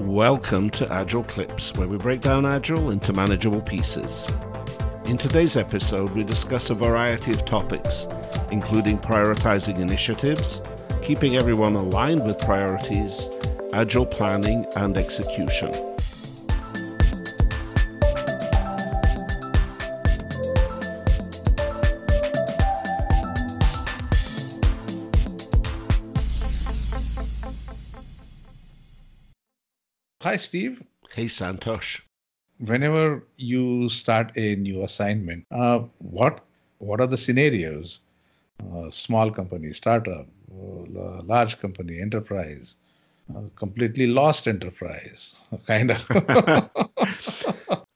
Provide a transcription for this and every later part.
Welcome to Agile Clips, where we break down Agile into manageable pieces. In today's episode, we discuss a variety of topics, including prioritizing initiatives, keeping everyone aligned with priorities, Agile planning, and execution. Hi, Steve. Hey, Santosh. Whenever you start a new assignment, uh, what what are the scenarios? Uh, small company, startup, uh, large company, enterprise, uh, completely lost enterprise, kind of.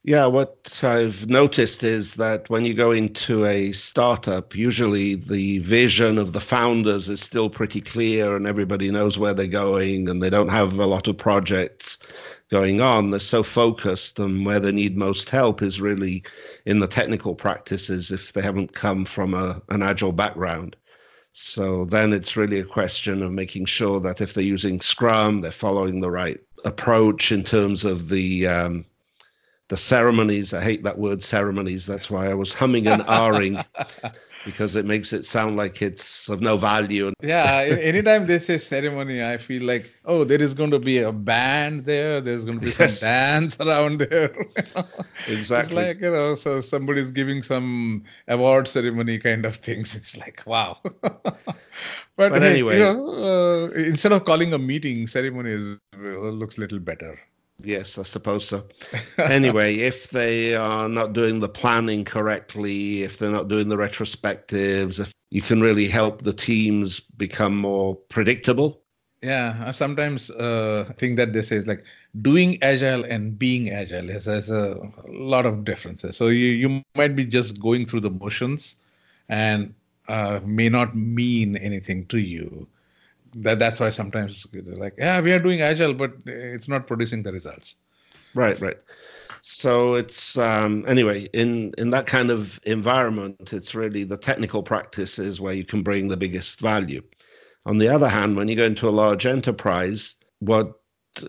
Yeah, what I've noticed is that when you go into a startup, usually the vision of the founders is still pretty clear and everybody knows where they're going and they don't have a lot of projects going on. They're so focused and where they need most help is really in the technical practices if they haven't come from a, an agile background. So then it's really a question of making sure that if they're using Scrum, they're following the right approach in terms of the um, the ceremonies. I hate that word ceremonies. That's why I was humming and ahhing because it makes it sound like it's of no value. yeah, anytime they say ceremony, I feel like, oh, there is going to be a band there. There's going to be yes. some dance around there. exactly. It's like, you know, so somebody's giving some award ceremony kind of things. It's like, wow. but, but anyway, you know, uh, instead of calling a meeting, ceremony is, uh, looks a little better. Yes, I suppose so. anyway, if they are not doing the planning correctly, if they're not doing the retrospectives, if you can really help the teams become more predictable. Yeah, I sometimes uh, think that they say is like doing agile and being agile has, has a lot of differences. So you, you might be just going through the motions and uh, may not mean anything to you that that's why sometimes they're like yeah we are doing agile but it's not producing the results. Right right. So it's um, anyway in in that kind of environment it's really the technical practices where you can bring the biggest value. On the other hand when you go into a large enterprise what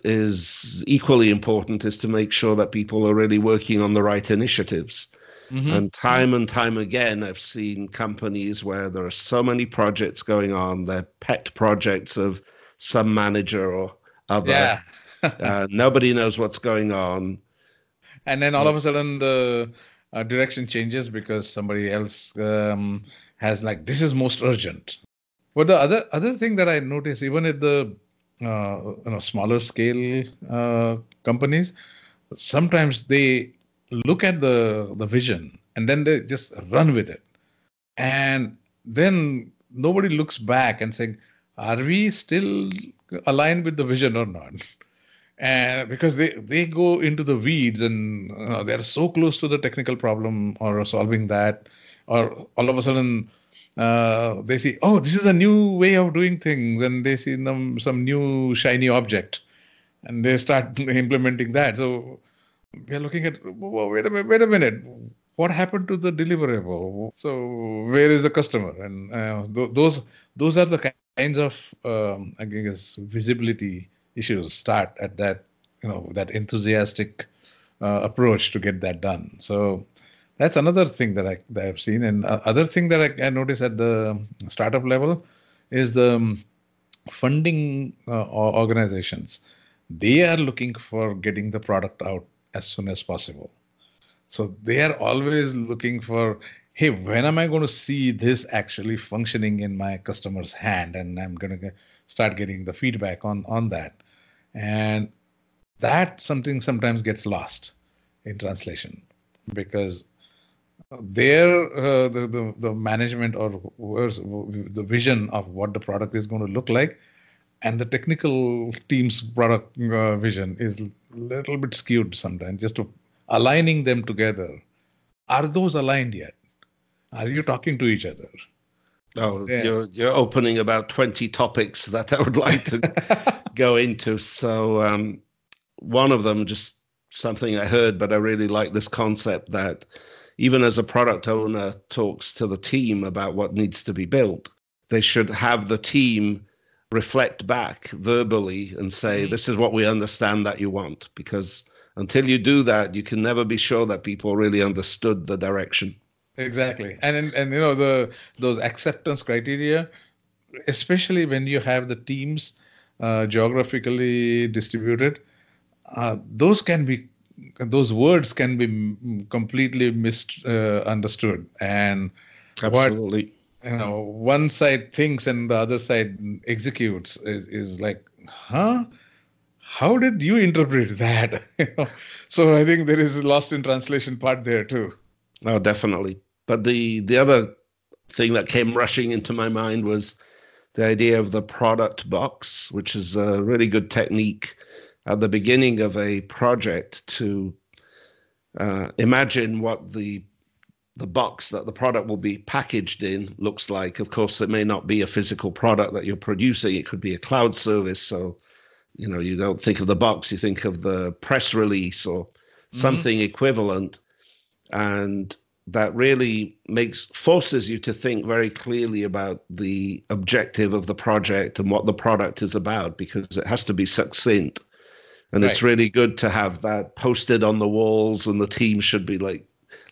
is equally important is to make sure that people are really working on the right initiatives Mm-hmm. And time and time again, I've seen companies where there are so many projects going on, they're pet projects of some manager or other. Yeah. uh, nobody knows what's going on. And then all of a sudden, the uh, direction changes because somebody else um, has like this is most urgent. But the other other thing that I notice, even at the uh, you know smaller scale uh, companies, sometimes they look at the the vision and then they just run with it. And then nobody looks back and saying are we still aligned with the vision or not? And because they they go into the weeds and uh, they're so close to the technical problem or solving that or all of a sudden uh, they see oh this is a new way of doing things and they see them some new shiny object and they start implementing that. So we are looking at wait a minute, wait a minute. What happened to the deliverable so where is the customer? And uh, th- those those are the kinds of um, i guess visibility issues start at that you know that enthusiastic uh, approach to get that done. So that's another thing that I that I've seen, and uh, other thing that I, I notice at the startup level is the um, funding uh, organizations. They are looking for getting the product out as soon as possible. So they are always looking for, hey, when am I going to see this actually functioning in my customer's hand? And I'm going to start getting the feedback on, on that. And that something sometimes gets lost in translation because their uh, the, the, the management or the vision of what the product is going to look like and the technical team's product uh, vision is little bit skewed sometimes just to aligning them together. Are those aligned yet? Are you talking to each other? Oh yeah. you're you're opening about 20 topics that i would like to go into. So um, one of them just something i heard but i really like this concept that even as a product owner talks to the team about what needs to be built they should have the team reflect back verbally and say, mm-hmm. this is what we understand that you want. Because until you do that, you can never be sure that people really understood the direction. Exactly. And, and, and you know, the those acceptance criteria, especially when you have the teams uh, geographically distributed, uh, those can be those words can be completely misunderstood uh, and absolutely you know one side thinks and the other side executes. Is, is like huh? How did you interpret that? So i think there is a lost in translation part there too. Oh definitely. But the the other thing that came rushing into my mind was the idea of the product box which is a really good technique at the beginning of a project to uh, imagine what the the box that the product will be packaged in looks like. Of course, it may not be a physical product that you're producing. It could be a cloud service. So, you know, you don't think of the box, you think of the press release or mm-hmm. something equivalent. And that really makes forces you to think very clearly about the objective of the project and what the product is about because it has to be succinct and right. it's really good to have that posted on the walls and the team should be like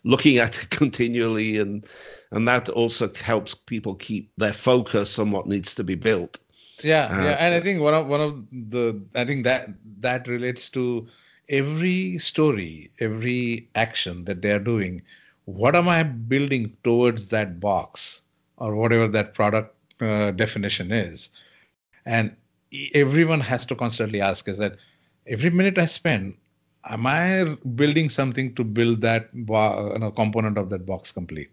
looking at it continually and and that also helps people keep their focus on what needs to be built. Yeah uh, yeah and i think one of one of the i think that that relates to every story every action that they are doing. What am i building towards that box or whatever that product uh, definition is? And everyone has to constantly ask is that every minute I spend, am I building something to build that you know, component of that box complete?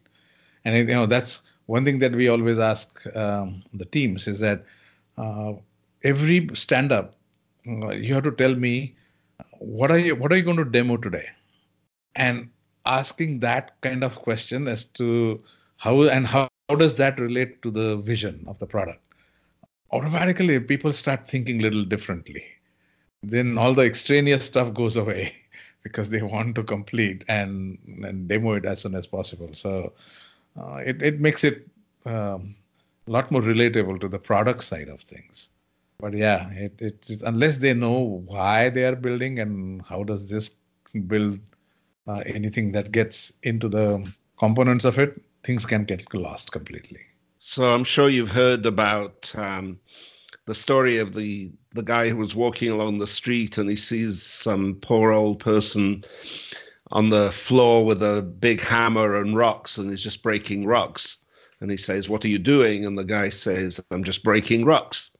And you know that's one thing that we always ask um, the teams is that uh, every stand up, uh, you have to tell me what are you what are you going to demo today, and asking that kind of question as to how and how, how does that relate to the vision of the product? Automatically people start thinking a little differently then all the extraneous stuff goes away because they want to complete and, and demo it as soon as possible. So uh, it, it makes it um, a lot more relatable to the product side of things. But yeah, it, it unless they know why they are building and how does this build uh, anything that gets into the components of it, things can get lost completely. So I'm sure you've heard about um, the story of the the guy who was walking along the street and he sees some poor old person on the floor with a big hammer and rocks and he's just breaking rocks. And he says what are you doing? And the guy says i'm just breaking rocks.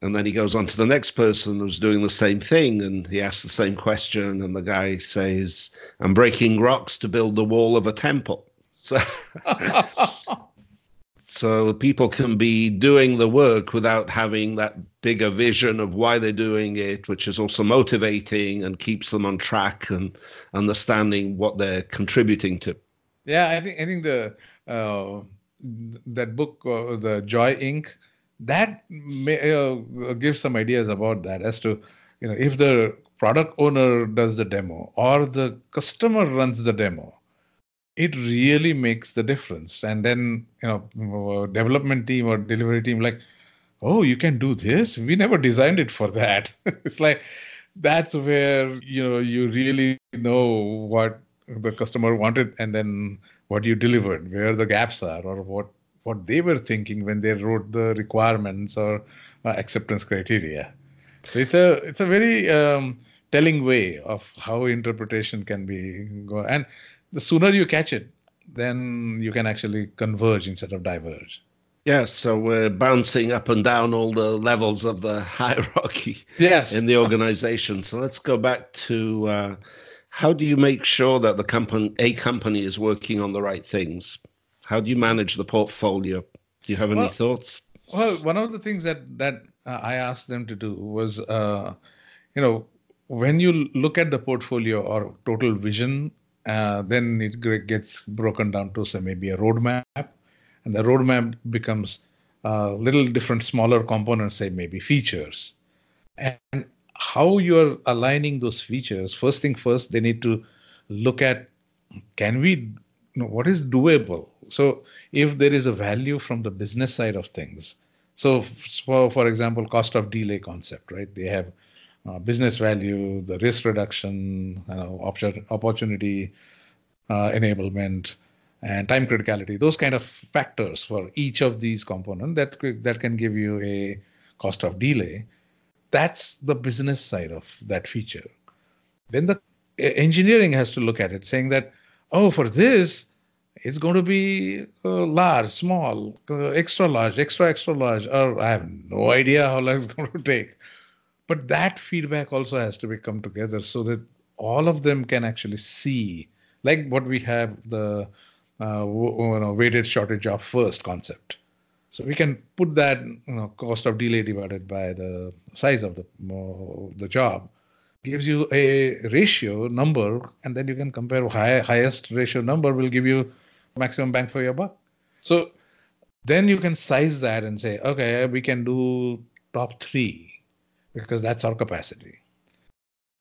And then he goes on to the next person who's doing the same thing and he asks the same question and the guy says i'm breaking rocks to build the wall of a temple. So so people can be doing the work without having that bigger vision of why they're doing it, which is also motivating and keeps them on track and understanding what they're contributing to. Yeah, I think I think the uh, that book, uh, the Joy Inc., that may, uh, gives some ideas about that as to you know if the product owner does the demo or the customer runs the demo it really makes the difference. And then, you know, development team or delivery team, like, oh, you can do this. We never designed it for that. it's like that's where you know you really know what the customer wanted and then what you delivered, where the gaps are, or what what they were thinking when they wrote the requirements or uh, acceptance criteria. So it's a it's a very um, telling way of how interpretation can be go and the sooner you catch it, then you can actually converge instead of diverge. Yes, so we're bouncing up and down all the levels of the hierarchy yes. in the organization. So let's go back to uh, how do you make sure that the company, a company, is working on the right things? How do you manage the portfolio? Do you have any well, thoughts? Well, one of the things that that uh, I asked them to do was, uh, you know, when you look at the portfolio or total vision uh, then it gets broken down to say maybe a roadmap, and the roadmap becomes a little different, smaller components, say maybe features, and how you're aligning those features. First thing first, they need to look at can we you know, what is doable. So if there is a value from the business side of things, So, for, for example, cost of delay concept, right? They have uh, business value, the risk reduction, opportunity uh, enablement, and time criticality. Those kind of factors for each of these components that that can give you a cost of delay. That's the business side of that feature. Then the engineering has to look at it, saying that, oh, for this, it's going to be uh, large, small, uh, extra large, extra, extra large, or I have no idea how long it's going to take. But that feedback also has to be come together so that all of them can actually see, like what we have the uh, you know, weighted shortest job first concept. So we can put that you know, cost of delay divided by the size of the uh, the job gives you a ratio number, and then you can compare high, highest ratio number will give you maximum bang for your buck. So then you can size that and say, okay, we can do top three because that's our capacity.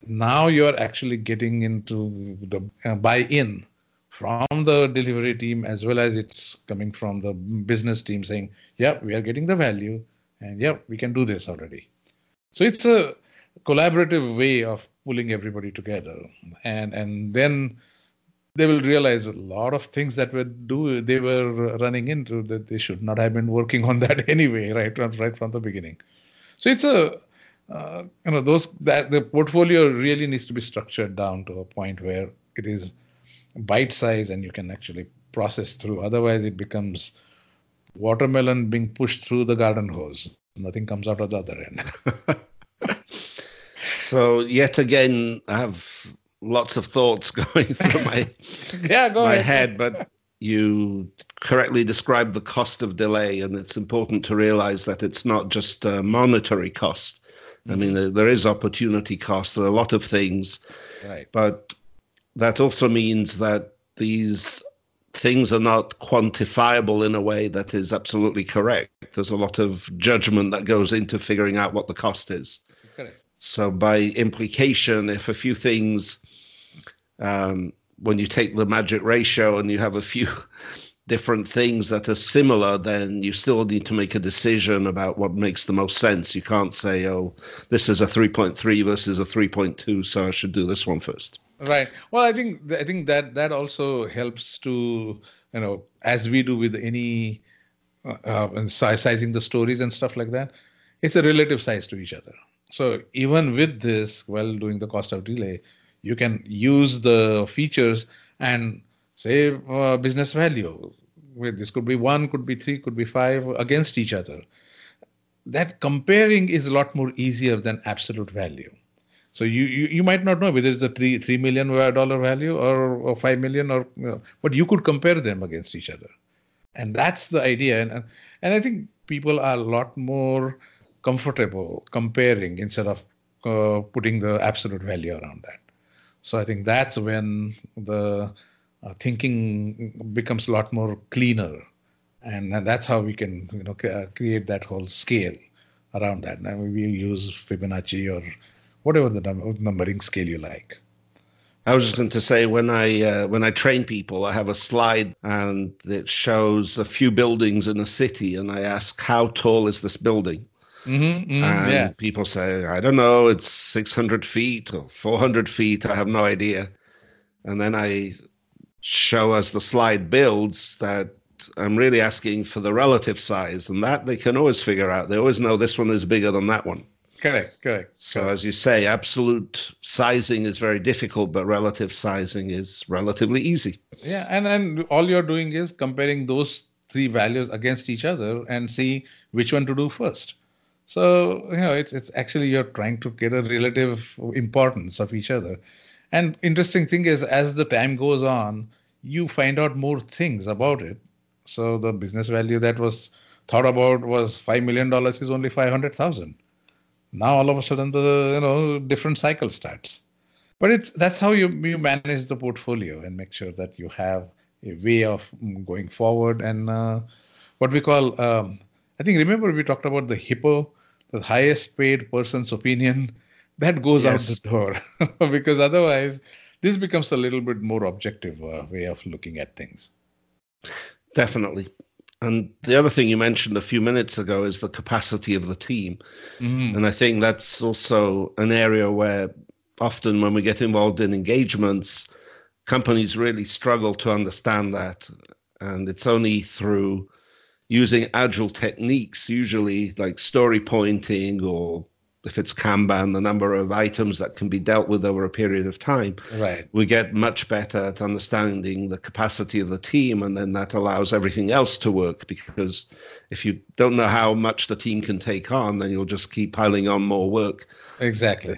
Now you're actually getting into the uh, buy-in from the delivery team as well as it's coming from the business team saying, yeah, we are getting the value and yeah, we can do this already. So it's a collaborative way of pulling everybody together. And and then they will realize a lot of things that were do they were running into that they should not have been working on that anyway, right right from the beginning. So it's a uh, you know those that the portfolio really needs to be structured down to a point where it is bite size and you can actually process through. Otherwise, it becomes watermelon being pushed through the garden hose. Nothing comes out of the other end. so yet again, I have lots of thoughts going through my yeah, go my ahead. head, but you correctly described the cost of delay, and it's important to realize that it's not just a monetary cost. Mm-hmm. I mean, there, there is opportunity cost. There are a lot of things, right? But that also means that these things are not quantifiable in a way that is absolutely correct. There's a lot of judgment that goes into figuring out what the cost is. Correct. So, by implication, if a few things um, when you take the magic ratio and you have a few different things that are similar, then you still need to make a decision about what makes the most sense. You can't say, oh, this is a 3.3 versus a 3.2, so I should do this one first. Right. Well, I think I think that that also helps to you know as we do with any uh, uh sizing the stories and stuff like that. It's a relative size to each other. So even with this, while doing the cost of delay, you can use the features and say uh, business value. This could be one, could be three, could be five against each other. That comparing is a lot more easier than absolute value. So you, you, you might not know whether it's a three three million dollar value or, or five million or you know, but you could compare them against each other, and that's the idea. And and I think people are a lot more comfortable comparing instead of uh, putting the absolute value around that. So I think that's when the uh, thinking becomes a lot more cleaner, and, and that's how we can you know uh, create that whole scale around that. Now we use Fibonacci or whatever the numbering scale you like. I was just going to say when I uh, when I train people, I have a slide and it shows a few buildings in a city, and I ask how tall is this building, Mm-hmm, mm-hmm, and yeah. people say, I don't know, it's 600 feet or 400 feet. I have no idea. And then I show as the slide builds that I'm really asking for the relative size, and that they can always figure out. They always know this one is bigger than that one. Correct, correct. So, correct. as you say, absolute sizing is very difficult, but relative sizing is relatively easy. Yeah, and, and all you're doing is comparing those three values against each other and see which one to do first. So you know, it's it's actually you're trying to get a relative importance of each other. And interesting thing is, as the time goes on, you find out more things about it. So the business value that was thought about was five million dollars is only five hundred thousand. Now all of a sudden the you know different cycle starts. But it's that's how you you manage the portfolio and make sure that you have a way of going forward and uh, what we call um, I think remember we talked about the hippo the highest paid person's opinion, that goes yes. out the door because otherwise this becomes a little bit more objective uh, way of looking at things. Definitely. And the other thing you mentioned a few minutes ago is the capacity of the team. Mm-hmm. And I think that's also an area where often when we get involved in engagements, companies really struggle to understand that. And it's only through using agile techniques, usually like story pointing or if it's Kanban, the number of items that can be dealt with over a period of time. Right. We get much better at understanding the capacity of the team, and then that allows everything else to work. Because if you don't know how much the team can take on, then you'll just keep piling on more work. Exactly.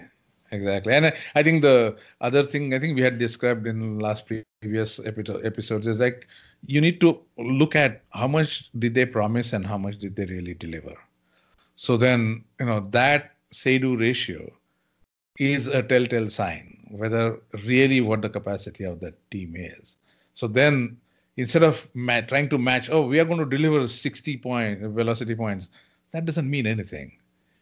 Exactly. And I, I think the other thing I think we had described in last previous episodes is like you need to look at how much did they promise and how much did they really deliver. So then, you know, that say-do ratio is a telltale sign whether really what the capacity of that team is. So then, instead of ma- trying to match, oh, we are going to deliver 60 point velocity points, that doesn't mean anything.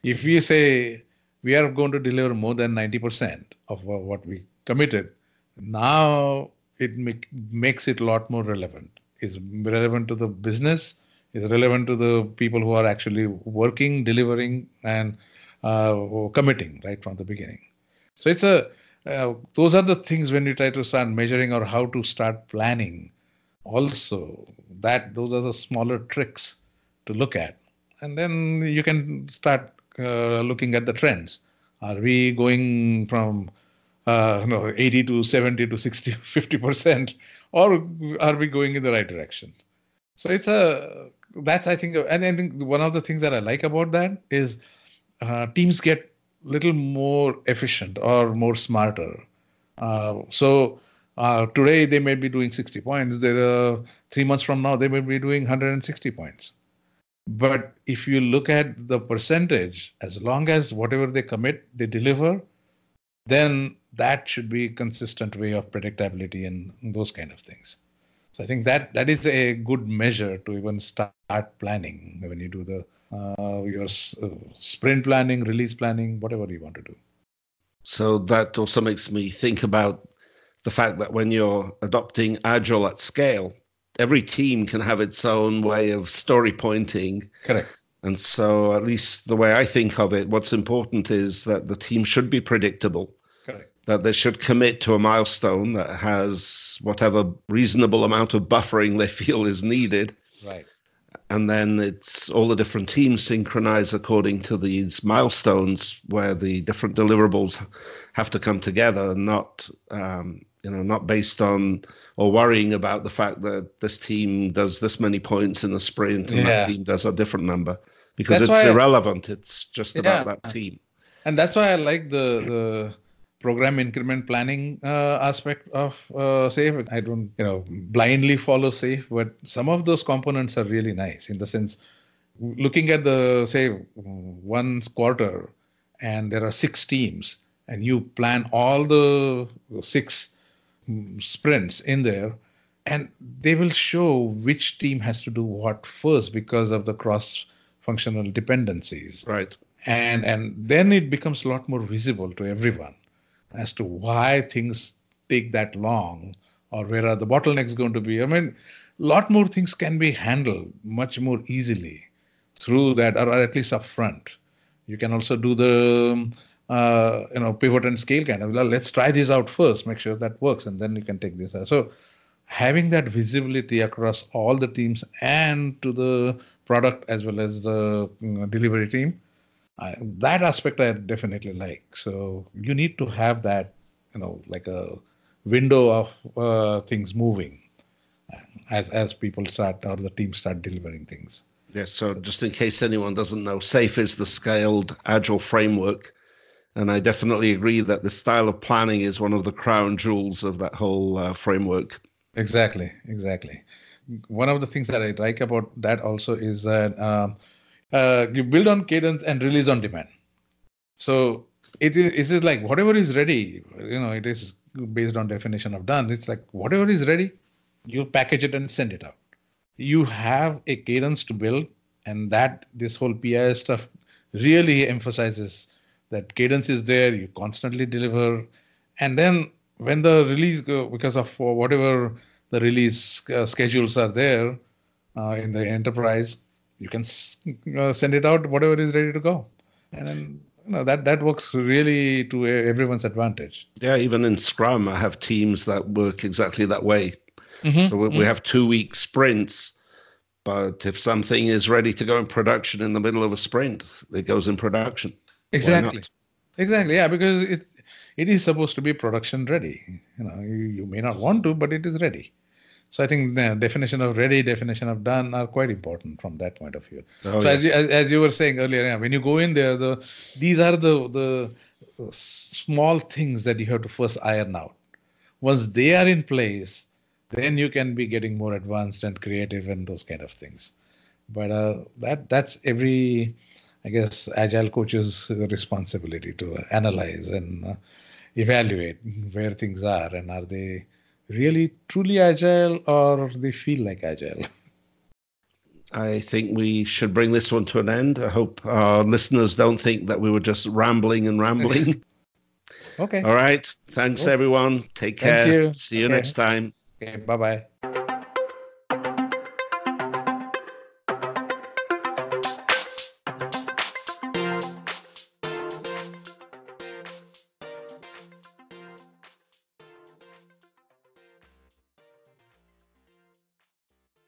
If we say we are going to deliver more than 90% of what we committed, now it make, makes it a lot more relevant. It's relevant to the business. It's relevant to the people who are actually working, delivering, and committing right from the beginning. So it's a uh, those are the things when you try to start measuring or how to start planning. Also, that those are the smaller tricks to look at, and then you can start uh, looking at the trends. Are we going from uh, know 80 to 70 to 60 50 percent, or are we going in the right direction? So it's a that's I think, and I think one of the things that I like about that is uh, teams get little more efficient or more smarter. Uh, so uh, today they may be doing 60 points. There, three months from now they may be doing 160 points. But if you look at the percentage, as long as whatever they commit, they deliver, then that should be a consistent way of predictability and those kind of things. So I think that that is a good measure to even start planning when you do the uh, your uh, sprint planning, release planning, whatever you want to do. So that also makes me think about the fact that when you're adopting agile at scale, every team can have its own way of story pointing. Correct. And so, at least the way I think of it, what's important is that the team should be predictable. Correct. That they should commit to a milestone that has whatever reasonable amount of buffering they feel is needed. Right and then it's all the different teams synchronize according to these milestones where the different deliverables have to come together and not um, you know not based on or worrying about the fact that this team does this many points in a sprint and yeah. that team does a different number because that's it's irrelevant I, it's just about that team. And that's why i like the the program increment planning uh, aspect of uh, SAFe. I don't, you know, blindly follow SAFe, but some of those components are really nice in the sense, looking at the say one quarter, and there are six teams, and you plan all the six sprints in there, and they will show which team has to do what first because of the cross functional dependencies. Right. And and then it becomes a lot more visible to everyone as to why things take that long or where are the bottlenecks going to be. I mean, a lot more things can be handled much more easily through that, or at least upfront. You can also do the uh, you know pivot and scale kind of. Well, let's try this out first, make sure that works, and then you can take this. Out. So having that visibility across all the teams and to the product as well as the you know, delivery team I, that aspect I definitely like. So you need to have that, you know, like a window of uh, things moving as as people start or the team start delivering things. Yes. So just in case anyone doesn't know, SAFe is the scaled agile framework. And I definitely agree that the style of planning is one of the crown jewels of that whole uh, framework. Exactly, exactly. One of the things that I like about that also is that um, uh, you build on cadence and release on demand. So it is, it is like whatever is ready, you know, it is based on definition of done. It's like whatever is ready, you package it and send it out. You have a cadence to build, and that this whole PI stuff really emphasizes that cadence is there. You constantly deliver, and then when the release go because of whatever the release uh, schedules are there, uh, in the enterprise, you can uh, send it out whatever is ready to go, and then you know, that that works really to everyone's advantage. Yeah, even in Scrum, I have teams that work exactly that way. Mm-hmm. So we, mm-hmm. we have two week sprints, but if something is ready to go in production in the middle of a sprint, it goes in production. Exactly. Exactly. Yeah, because it it is supposed to be production ready. You know, you, you may not want to, but it is ready. So I think the definition of ready, definition of done are quite important from that point of view. Oh, so yes. as, you, as, as you were saying earlier, when you go in there, the these are the the small things that you have to first iron out. Once they are in place, then you can be getting more advanced and creative and those kind of things. But uh, that that's every, I guess, agile coach's responsibility to analyze and uh, evaluate where things are and are they really truly agile or they feel like agile? I think we should bring this one to an end. I hope our listeners don't think that we were just rambling and rambling. okay. All right. Thanks, everyone. Take care. Thank you. See you okay. next time. Okay. Bye bye.